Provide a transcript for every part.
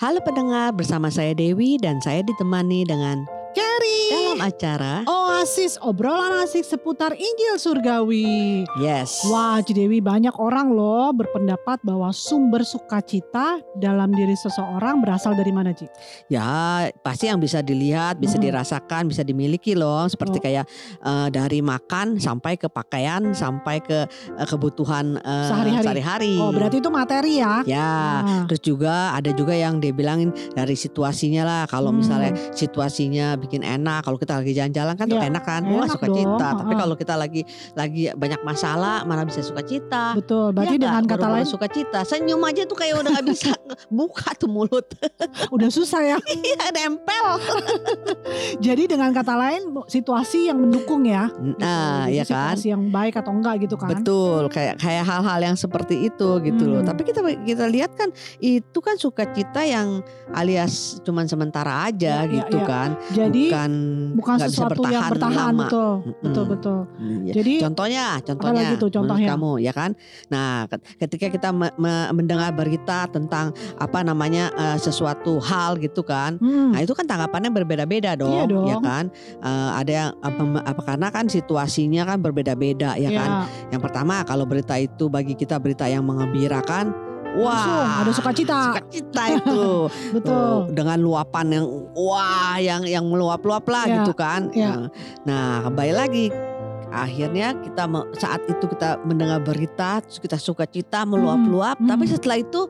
Halo pendengar, bersama saya Dewi dan saya ditemani dengan Carrie. dalam acara Oasis obrolan asik seputar Injil Surgawi. Yes. Wah, Cidewi banyak orang loh berpendapat bahwa sumber sukacita dalam diri seseorang berasal dari mana, Ci? Ya, pasti yang bisa dilihat, bisa Hmm. dirasakan, bisa dimiliki loh. Seperti Oh. kayak eh, dari makan sampai ke pakaian, sampai ke eh, kebutuhan eh, Sehari-hari. sehari-hari. Oh, berarti itu materi ya? Ya, Ah, terus juga ada juga yang dia bilangin dari situasinya lah. Kalau Hmm. misalnya situasinya bikin enak, kalau kita lagi jalan-jalan kan tuh Ya, enak kan, wah enak suka cita. dong, Tapi kalau kita lagi lagi banyak masalah, mana bisa suka cita. betul. Berarti Iya dengan kata lain suka cita. Senyum aja tuh kayak udah gak bisa buka tuh mulut. udah susah ya. Iya nempel. Jadi dengan kata lain situasi yang mendukung ya. Nah, Jadi ya kan. Situasi yang baik atau enggak gitu kan? Betul, kayak kayak hal-hal yang seperti itu gitu loh. Hmm. Tapi kita kita lihat kan itu kan sukacita yang alias cuman sementara aja Ya, ya, gitu ya. kan. Jadi bukan bukan nggak bisa sesuatu yang bertahan lama. betul. Mm-mm. Betul betul. Iya. Jadi Contohnya, contohnya menurut contohnya? kamu ya kan. Nah, ket- ketika kita me- me- mendengar berita tentang apa namanya eh, sesuatu hal gitu kan. hmm, Nah, itu kan tanggapannya berbeda-beda dong, Iya dong. ya kan? Eh, ada yang apa, apa karena kan situasinya kan berbeda-beda ya kan. Yang pertama kalau berita itu bagi kita berita yang mengembirakan, Langsung wah, ada sukacita. sukacita itu. betul. Oh, dengan luapan yang wah yang yang meluap-luap lah Ya, gitu kan. ya. Nah, kembali lagi akhirnya kita saat itu kita mendengar berita terus kita sukacita meluap-luap Hmm, tapi hmm. setelah itu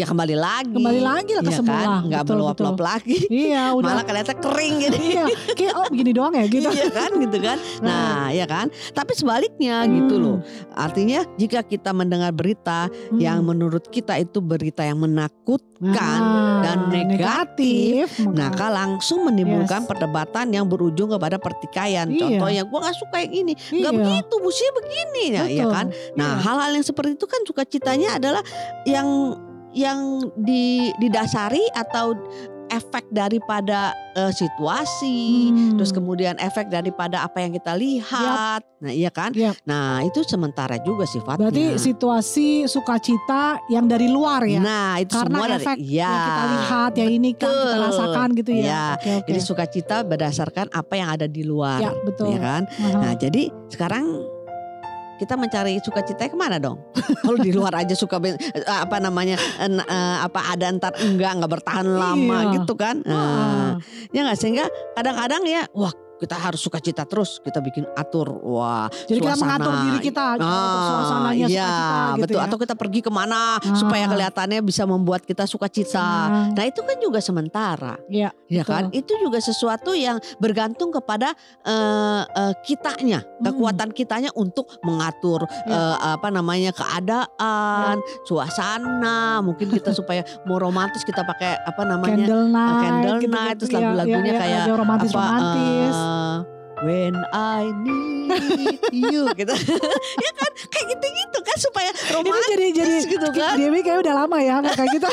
ya kembali lagi. Kembali lagi lah ke Iya semula. kan? Nggak meluap-luap lagi. Iya udah. Malah kelihatan kering gitu. iya, kayak oh begini doang ya gitu. iya kan gitu kan. Nah, ya kan? Tapi sebaliknya gitu Hmm, loh. Artinya jika kita mendengar berita hmm. yang menurut kita itu berita yang menakutkan Nah, dan negatif, maka- Maka langsung menimbulkan Yes. perdebatan yang berujung kepada pertikaian. Iya. Contohnya, gue nggak suka yang ini, nggak Iya, begitu, mestinya begini, ya, ya kan? Nah, Iya. hal-hal yang seperti itu kan sukacitanya adalah yang yang di, didasari atau efek daripada eh, situasi, Hmm. terus kemudian efek daripada apa yang kita lihat. Nah, iya kan? Yap. Nah, itu sementara juga sifatnya. Berarti situasi sukacita yang dari luar ya. Nah, itu Karena semua dari efek ya. yang kita lihat ya ini kan kita rasakan gitu ya. Ya, Oke, oke. Jadi sukacita berdasarkan apa yang ada di luar. ya betul. ya kan? Aha. Nah, jadi sekarang kita mencari sukacita ke mana dong? Kalau di luar aja suka eh, apa namanya eh, eh, apa ada ntar enggak nggak bertahan lama Iya. gitu kan? Nah, ya nggak sehingga kadang-kadang ya wah kita harus sukacita terus kita bikin atur wah Jadi kita suasana. mengatur diri kita untuk Ah, suasananya iya, sukacita gitu betul ya. atau kita pergi ke mana Ah. supaya kelihatannya bisa membuat kita sukacita. Nah, Nah itu kan juga sementara. Ya betul. kan? Itu juga sesuatu yang bergantung kepada eh, eh, kitanya, Hmm. kekuatan kitanya untuk mengatur Ya. eh, apa namanya keadaan, suasana. Mungkin kita supaya mau romantis kita pakai apa namanya? candle night, candle gitu-gitu. night, terus Ya, lagu-lagunya ya, ya, kayak romantis apa, romantis. When I need you gitu. ya kan? Kayak gitu-gitu kan supaya Ini romantis jadi jadi gitu kan. Dewi kayak udah lama ya kayak kita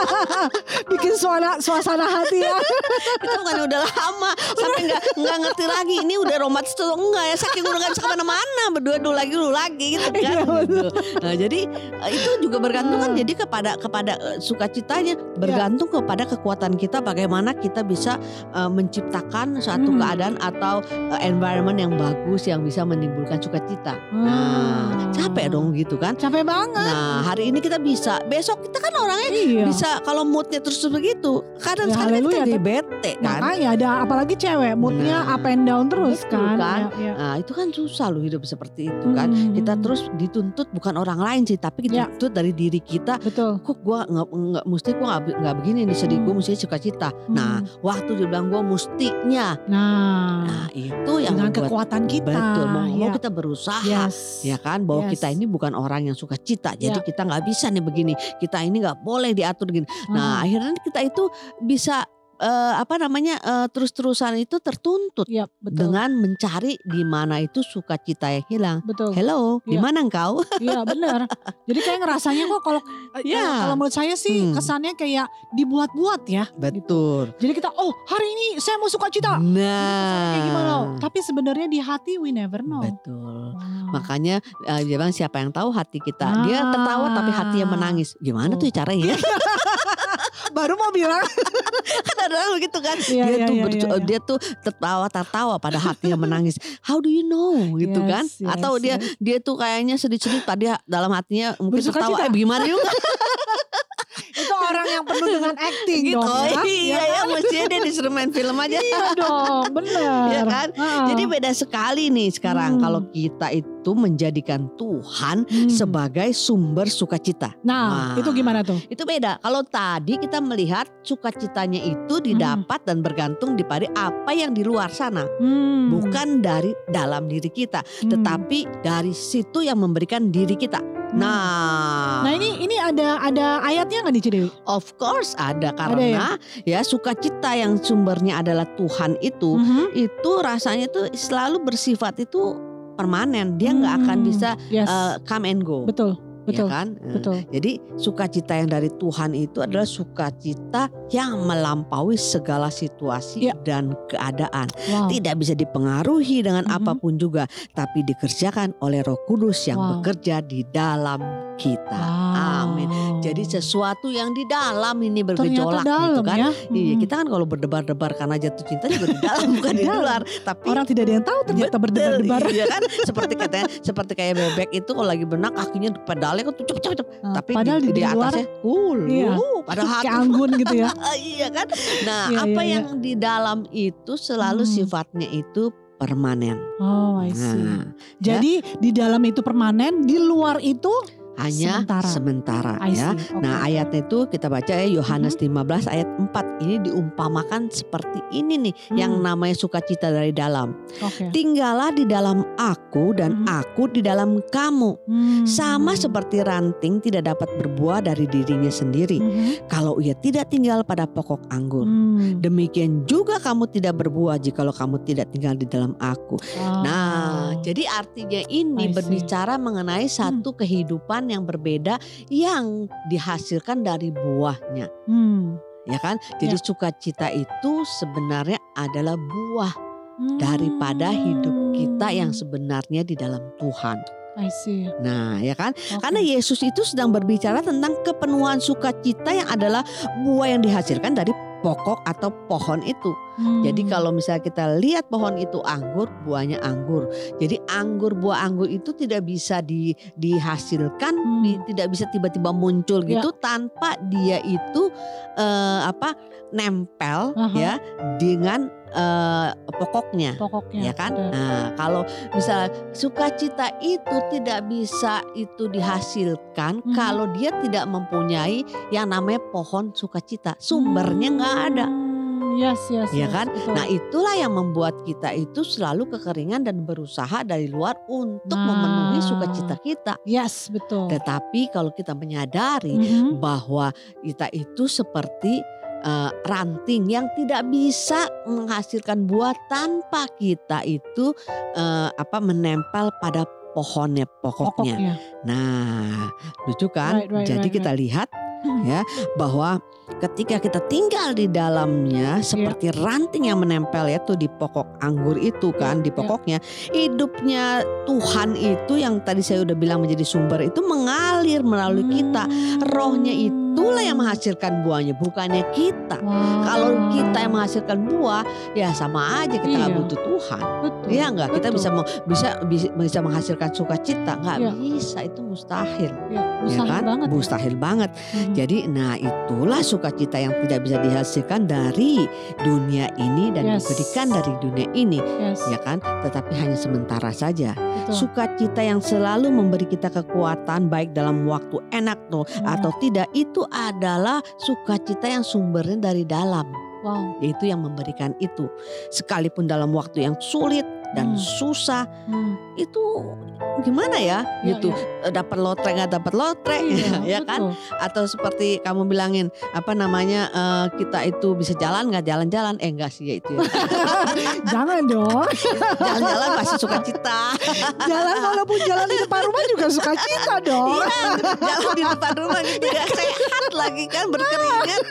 bikin suara suasana hati ya. kita bukan udah lama sampai nggak nggak ngerti lagi ini udah romantis atau enggak ya saking udah nggak bisa ke mana-mana berdua dulu lagi dulu lagi gitu kan Iya, gitu. nah jadi eh, itu juga bergantung kan jadi kepada kepada eh, sukacitanya bergantung kepada kekuatan kita bagaimana kita bisa eh, menciptakan suatu Hmm. keadaan atau eh, environment yang bagus yang bisa menimbulkan sukacita nah Ah. capek dong gitu kan Capek banget. nah hari ini kita bisa besok kita kan orangnya Iya. bisa kalau moodnya terus begitu kadang Ya, sekali kan kita haleluya, jadi bete kan Makanya ada apalagi cewek moodnya Nah, up and down terus kan. kan? Ya, ya. Nah itu kan susah loh hidup seperti itu kan. Hmm, Kita hmm, terus dituntut bukan orang lain sih, tapi Ya. dituntut dari diri kita. betul. Kok gua nggak nggak mesti gua nggak begini nih sedih, gua Hmm. mesti sukacita. Nah waktu dia bilang gua mustinya, Nah, nah itu yang dengan membuat kekuatan kita. betul mau ya. kita berusaha. Yes. Ya kan bahwa Yes. kita ini bukan orang yang suka cita, jadi Ya. kita nggak bisa nih begini, kita ini nggak boleh diatur gini. Nah Hmm. akhirnya kita itu bisa eh, apa namanya eh, terus-terusan itu tertuntut Iya, betul. dengan mencari di mana itu sukacita yang hilang. betul. Hello, di Iya. mana engkau? Iya benar. Jadi kayak ngerasanya kok kalau Iya. eh, kalau menurut saya sih Hmm. kesannya kayak dibuat-buat ya. Betul. Jadi kita oh hari ini saya mau suka cita. Nah, Kayak gimana? Tapi sebenarnya di hati we never know. betul. Wow. Makanya eh, dia bilang siapa yang tahu hati kita. Dia Ah. tertawa tapi hati yang menangis. Gimana tuh Tuh. caranya? Baru mau bilang. kan ada orang begitu kan. Iya, dia iya, tuh bercu- iya, iya. dia tuh tertawa tertawa pada hatinya menangis. How do you know gitu Yes, kan? yes, Atau dia yes. dia tuh kayaknya sedih-sedih tadi dalam hatinya mungkin Bersuka tertawa cita. eh, gimana juga Itu orang yang penuh dengan acting gitu. dong ya. iya ya, mestinya dia disuruh main film aja. Iya dong, benar. Iya kan? Heeh. Jadi beda sekali nih sekarang Hmm. kalau kita itu menjadikan Tuhan Hmm. sebagai sumber sukacita. Nah, Nah. itu gimana tuh? Itu beda. Kalau tadi kita melihat sukacitanya itu didapat dan bergantung di pada apa yang di luar sana, Hmm. bukan dari dalam diri kita, Hmm. tetapi dari situ yang memberikan diri kita. Hmm. Nah, Nah ini ini ada ada ayatnya nggak nih Cidewi? of course ada ya? karena ya sukacita yang sumbernya adalah Tuhan itu, Mhm. itu rasanya tuh selalu bersifat itu permanen. Dia nggak akan Hmm. bisa Yes. uh, come and go. betul, ya betul, kan? Eh, betul. Jadi sukacita yang dari Tuhan itu adalah sukacita yang melampaui segala situasi Ya. dan keadaan. Wow. Tidak bisa dipengaruhi dengan Mhm. apa pun juga, tapi dikerjakan oleh Roh Kudus yang Wow. bekerja di dalam kita. Wow. Amin. Jadi sesuatu yang di dalam ini bergejolak gitu kan. ya. Iya, Mhm. kita kan kalau berdebar-debar karena jatuh cinta juga di dalam bukan di luar, tapi orang tidak ada yang tahu ternyata berdebar-debar. Iya kan seperti katanya seperti kayak bebek itu kalau lagi berenang kakinya pedalnya kan tuh cepet. Nah, tapi padahal di, di, di luar atasnya cool. Iya. Padahal hati- anggun gitu ya. iya kan. Nah, Iya, apa iya, yang di dalam itu selalu Hmm. sifatnya itu permanen. Oh, I see. Nah, Jadi di dalam itu permanen, di luar itu hanya Sementara. sementara, ya. see. Oke. Nah ayatnya itu kita baca ya Yohanes 15 ayat 4 ini diumpamakan seperti ini nih yang Hmm. namanya sukacita dari dalam. Oke. Tinggallah di dalam aku dan Hmm. aku di dalam kamu. Hmm. Sama seperti ranting tidak dapat berbuah dari dirinya sendiri Mhm. kalau ia tidak tinggal pada pokok anggur. Hmm. Demikian juga kamu tidak berbuah jikalau kamu tidak tinggal di dalam aku. Nah, Oh. jadi artinya ini berbicara mengenai satu kehidupan yang berbeda yang dihasilkan dari buahnya, Hmm. ya kan? Jadi sukacita itu sebenarnya adalah buah daripada hidup kita yang Hmm. sebenarnya di dalam Tuhan. I see. Nah, ya kan? Oke. Karena Yesus itu sedang berbicara tentang kepenuhan sukacita yang adalah buah yang dihasilkan dari pokok atau pohon itu. Jadi Hmm. kalau misalnya kita lihat pohon itu anggur, buahnya anggur. Jadi anggur buah anggur itu tidak bisa di, dihasilkan, Hmm. di- tidak bisa tiba-tiba muncul Ya. gitu tanpa dia itu eh, apa nempel Aha. ya dengan eh, pokoknya. pokoknya Ya kan? betul. Nah, kalau misalnya sukacita itu tidak bisa itu dihasilkan Mhm. kalau dia tidak mempunyai yang namanya pohon sukacita. Sumbernya nggak ada. Hmm, Yes, yes, Ya yes, kan? betul. Nah, itulah yang membuat kita itu selalu kekeringan dan berusaha dari luar untuk Nah. memenuhi sukacita kita. yes, betul. Tetapi kalau kita menyadari Mhm. bahwa kita itu seperti eh, ranting yang tidak bisa menghasilkan buah tanpa kita itu eh, apa menempel pada pohonnya pokoknya. Pokoknya. Nah, lucu kan? Right, right, Jadi right, kita lihat ya bahwa ketika kita tinggal di dalamnya seperti ranting yang menempel ya tuh di pokok anggur itu kan di Ya, ya. pokoknya hidupnya Tuhan itu yang tadi saya udah bilang menjadi sumber itu mengalir melalui kita Hmm. rohnya itulah yang menghasilkan buahnya bukannya kita Wow. kalau kita yang menghasilkan buah ya sama aja kita nggak Iya. butuh Tuhan betul. Iya nggak kita bisa bisa bisa, menghasilkan sukacita nggak Iya. bisa itu mustahil ya, ya mustahil kan banget. ya. mustahil banget Mhm. jadi nah itulah sukacita yang tidak bisa dihasilkan dari dunia ini dan Yes. diberikan dari dunia ini yes, ya kan tetapi hanya sementara saja betul. sukacita yang selalu memberi kita kekuatan baik dalam waktu enak tuh Hmm. atau tidak itu adalah sukacita yang sumbernya dari dalam wow. yaitu yang memberikan itu sekalipun dalam waktu yang sulit dan Hmm. susah Hmm. itu gimana ya Ya, gitu ya. dapat lotre nggak dapat lotre Iya, ya kan betul. atau seperti kamu bilangin apa namanya eh, kita itu bisa jalan nggak jalan-jalan eh enggak sih ya itu ya. Jangan dong. jalan-jalan pasti suka cita Jalan walaupun jalan di depan rumah juga suka cita dong. iya jalan di depan rumah gitu ya lagi kan berkeringat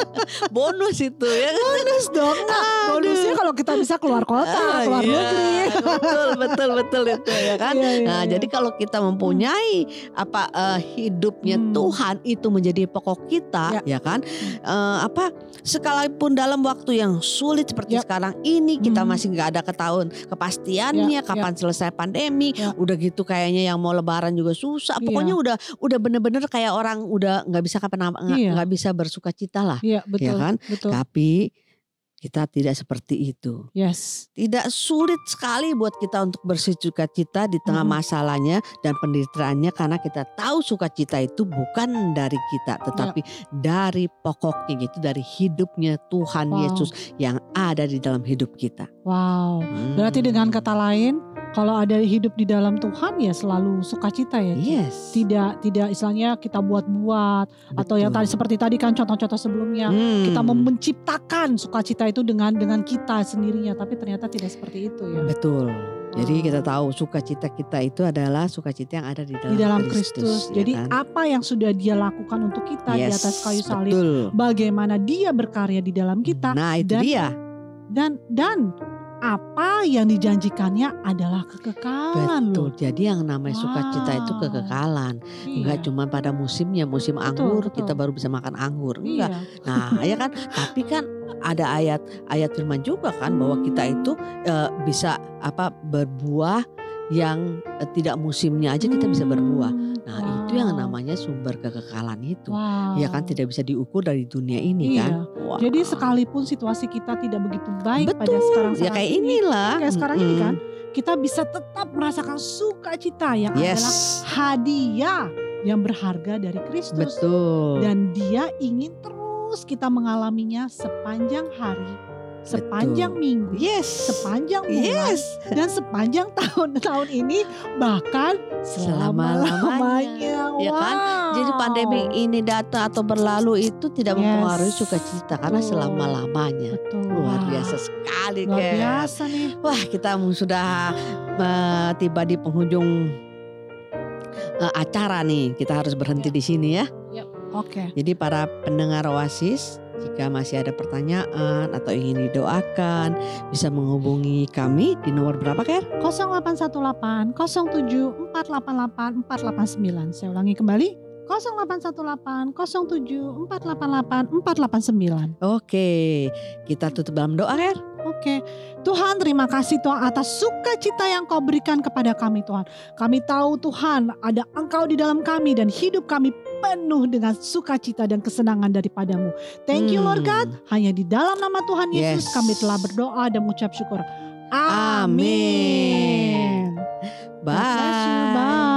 bonus itu ya Bonus dong. Nah, bonusnya kalau kita bisa keluar kota, Ah, keluar iya, negeri betul betul betul itu ya kan. Iya, iya, Nah, iya. jadi kalau kita mempunyai apa eh, hidupnya Hmm. Tuhan itu menjadi pokok kita, ya, kan? Eh, apa sekalipun dalam waktu yang sulit seperti Yap. sekarang ini kita Hmm. masih nggak ada ketahuan kepastiannya Ya, kapan selesai pandemi. Ya. Udah gitu kayaknya yang mau lebaran juga susah. Iya. Pokoknya udah udah bener-bener kayak orang udah nggak bisa kapan nggak Iya. nggak bisa bersuka cita lah. Iya betul. kan? Betul. Tapi kita tidak seperti itu. Yes. Tidak sulit sekali buat kita untuk bersuka cita di tengah Mhm. masalahnya dan penderitaannya karena kita tahu sukacita itu bukan dari kita tetapi dari pokoknya yaitu dari hidupnya Tuhan Wow. Yesus yang ada di dalam hidup kita. Wow. Hmm. Berarti dengan kata lain, kalau ada hidup di dalam Tuhan ya selalu sukacita ya. Yes. Tidak tidak istilahnya kita buat-buat atau yang tadi seperti tadi kan contoh-contoh sebelumnya Hmm. kita menciptakan sukacita itu dengan dengan kita sendirinya tapi ternyata tidak seperti itu ya. Betul. Jadi kita tahu sukacita kita itu adalah sukacita yang ada di dalam, di dalam Kristus. Kristus. ya Jadi kan? apa yang sudah dia lakukan untuk kita di Yes, atas kayu salib, Betul. bagaimana dia berkarya di dalam kita Nah itu dan dia. dan dan apa yang dijanjikannya adalah kekekalan Betul. loh. Jadi yang namanya sukacita itu Wow. kekekalan. Enggak Iya. cuma pada musimnya, musim Betul, anggur betul. kita baru bisa makan anggur. Iya. Enggak. Nah, ya kan? Tapi kan ada ayat ayat firman juga kan bahwa kita itu eh, bisa apa berbuah yang eh, tidak musimnya aja kita bisa berbuah. Hmm, Nah, itu yang wow. namanya sumber kekekalan itu. Wow. Ya kan tidak bisa diukur dari dunia ini Iya. kan. Wah. Jadi sekalipun situasi kita tidak begitu baik pada Betul. sekarang ya kayak inilah. kayak sekarang ini Mm-mm. kan, kita bisa tetap merasakan sukacita yang adalah Yes. hadiah yang berharga dari Kristus. Betul. Dan dia ingin terus kita mengalaminya sepanjang hari, sepanjang minggu, yes. sepanjang bulan, Yes. dan sepanjang tahun-tahun ini bahkan selama-lamanya. Ya kan? Jadi pandemi ini datang atau berlalu itu tidak Yes. mempengaruhi sukacita karena Betul. selama-lamanya. Betul. Luar biasa sekali Luar Ken. biasa nih. Wah kita sudah tiba di penghujung eh, acara nih. Kita harus berhenti Ya. di sini ya. Oke. Jadi para pendengar Oasis, jika masih ada pertanyaan atau ingin didoakan, bisa menghubungi kami di nomor berapa Ker? 0818 07 488 489. Saya ulangi kembali. 0818 07 488 489. Oke, kita tutup dalam doa Ker. Oke, Tuhan terima kasih Tuhan atas sukacita yang kau berikan kepada kami Tuhan. Kami tahu Tuhan ada Engkau di dalam kami dan hidup kami penuh dengan sukacita dan kesenangan daripadamu. Thank you Lord God. Hmm. Hanya di dalam nama Tuhan Yesus Yes. kami telah berdoa dan mengucap syukur. Amin. Amin. Bye. Bye.